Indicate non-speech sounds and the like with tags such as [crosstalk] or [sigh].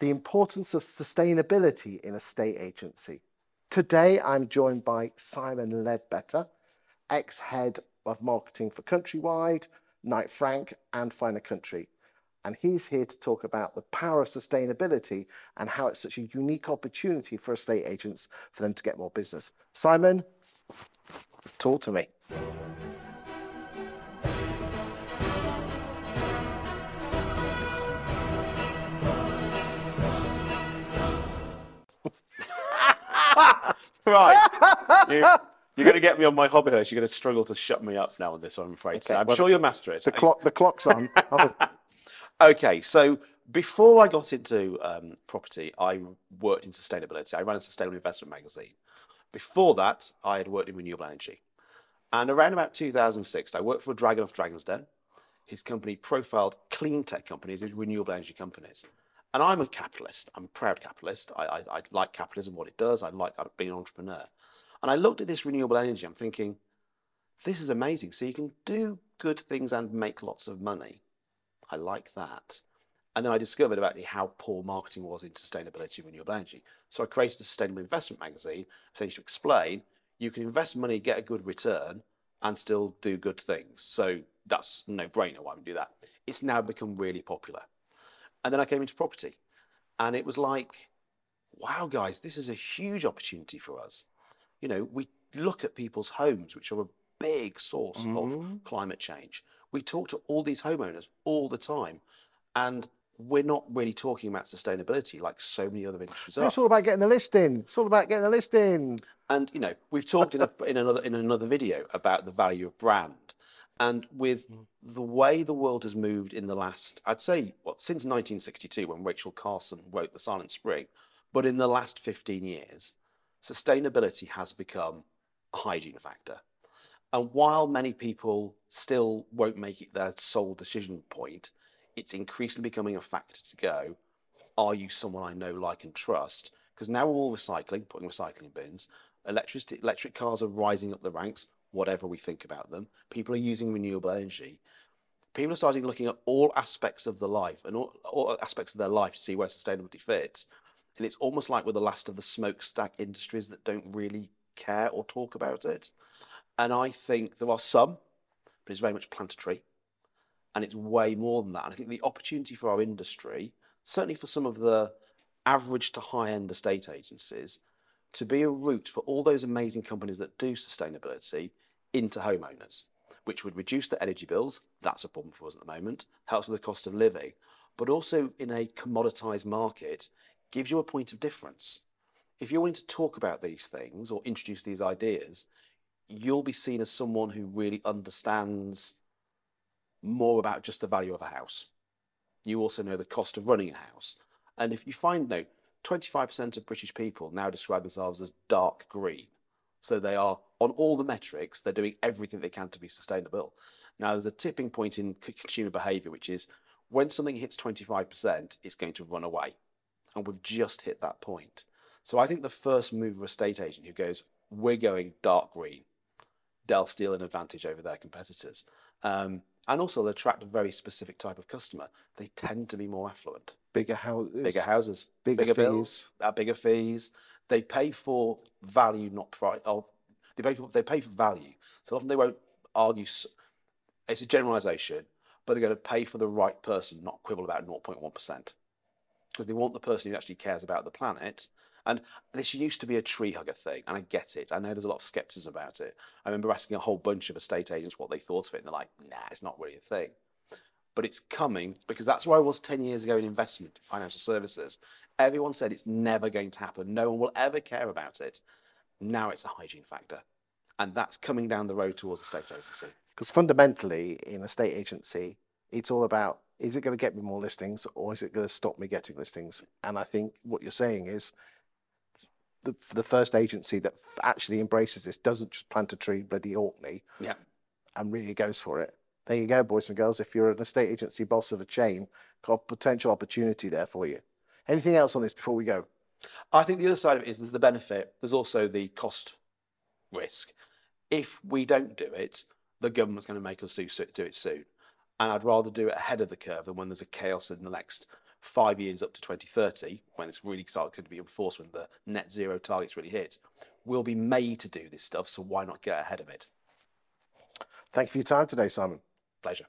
the importance of sustainability in estate agency. Today, I'm joined by Simon Leadbetter, ex head of marketing for Countrywide, Knight Frank, and Fine & Country. And he's here to talk about the power of sustainability and how it's such a unique opportunity for estate agents for them to get more business. Simon, talk to me. [laughs] right. You, are going to get me on my hobby horse. You're going to struggle to shut me up now on this one, I'm afraid. Okay, so I'm well, sure you'll master it. The clock, the clock's on. [laughs] Okay, so before I got into um, property, I worked in sustainability. I ran a sustainable investment magazine. Before that, I had worked in renewable energy. And around about 2006, I worked for Dragon of Dragon's Den. His company profiled clean tech companies as renewable energy companies. And I'm a capitalist. I'm a proud capitalist. I, I, I like capitalism, what it does. I like being an entrepreneur. And I looked at this renewable energy. I'm thinking, this is amazing. So you can do good things and make lots of money. I like that. And then I discovered about how poor marketing was in sustainability and renewable energy. So I created a sustainable investment magazine, essentially to explain you can invest money, get a good return, and still do good things. So that's no brainer why we do that. It's now become really popular. And then I came into property, and it was like, wow, guys, this is a huge opportunity for us. You know, we look at people's homes, which are a big source mm-hmm. of climate change. We talk to all these homeowners all the time, and we're not really talking about sustainability like so many other industries are. It's all about getting the listing. It's all about getting the listing. And you know, we've talked in, a, in another in another video about the value of brand and with mm. the way the world has moved in the last, I'd say, well, since 1962 when Rachel Carson wrote The Silent Spring, but in the last 15 years, sustainability has become a hygiene factor. And while many people still won't make it their sole decision point, it's increasingly becoming a factor to go, are you someone I know, like, and trust? Because now we're all recycling, putting recycling bins. Electric, electric cars are rising up the ranks whatever we think about them. People are using renewable energy. People are starting looking at all aspects of the life and all, all aspects of their life to see where sustainability fits. And it's almost like we're the last of the smokestack industries that don't really care or talk about it. And I think there are some, but it's very much tree. And it's way more than that. And I think the opportunity for our industry, certainly for some of the average to high end estate agencies, to be a route for all those amazing companies that do sustainability into homeowners, which would reduce the energy bills. That's a problem for us at the moment, helps with the cost of living, but also in a commoditized market, gives you a point of difference. If you're willing to talk about these things or introduce these ideas, you'll be seen as someone who really understands more about just the value of a house. You also know the cost of running a house. And if you find, no, 25% of British people now describe themselves as dark green. So they are, on all the metrics, they're doing everything they can to be sustainable. Now, there's a tipping point in consumer behavior, which is when something hits 25%, it's going to run away. And we've just hit that point. So I think the first mover estate agent who goes, we're going dark green, they'll steal an advantage over their competitors. Um, and also, they attract a very specific type of customer. They tend to be more affluent. Bigger houses. Bigger houses. Bigger, bigger fees. Bills, uh, bigger fees. They pay for value, not price. Oh, they pay for they pay for value. So often they won't argue. It's a generalisation, but they're going to pay for the right person, not quibble about 0.1 percent, because they want the person who actually cares about the planet and this used to be a tree hugger thing, and I get it. I know there's a lot of skepticism about it. I remember asking a whole bunch of estate agents what they thought of it, and they're like, nah, it's not really a thing. But it's coming because that's where I was 10 years ago in investment, financial services. Everyone said it's never going to happen. No one will ever care about it. Now it's a hygiene factor. And that's coming down the road towards estate agency. Because fundamentally, in estate agency, it's all about is it going to get me more listings or is it going to stop me getting listings? And I think what you're saying is the, the first agency that actually embraces this doesn't just plant a tree bloody Orkney yeah. and really goes for it. There you go, boys and girls. If you're an estate agency boss of a chain, got potential opportunity there for you. Anything else on this before we go? I think the other side of it is there's the benefit, there's also the cost risk. If we don't do it, the government's going to make us do it soon. And I'd rather do it ahead of the curve than when there's a chaos in the next five years up to 2030, when it's really started to be enforced, when the net zero targets really hit, we'll be made to do this stuff. So why not get ahead of it? Thank you for your time today, Simon. Pleasure.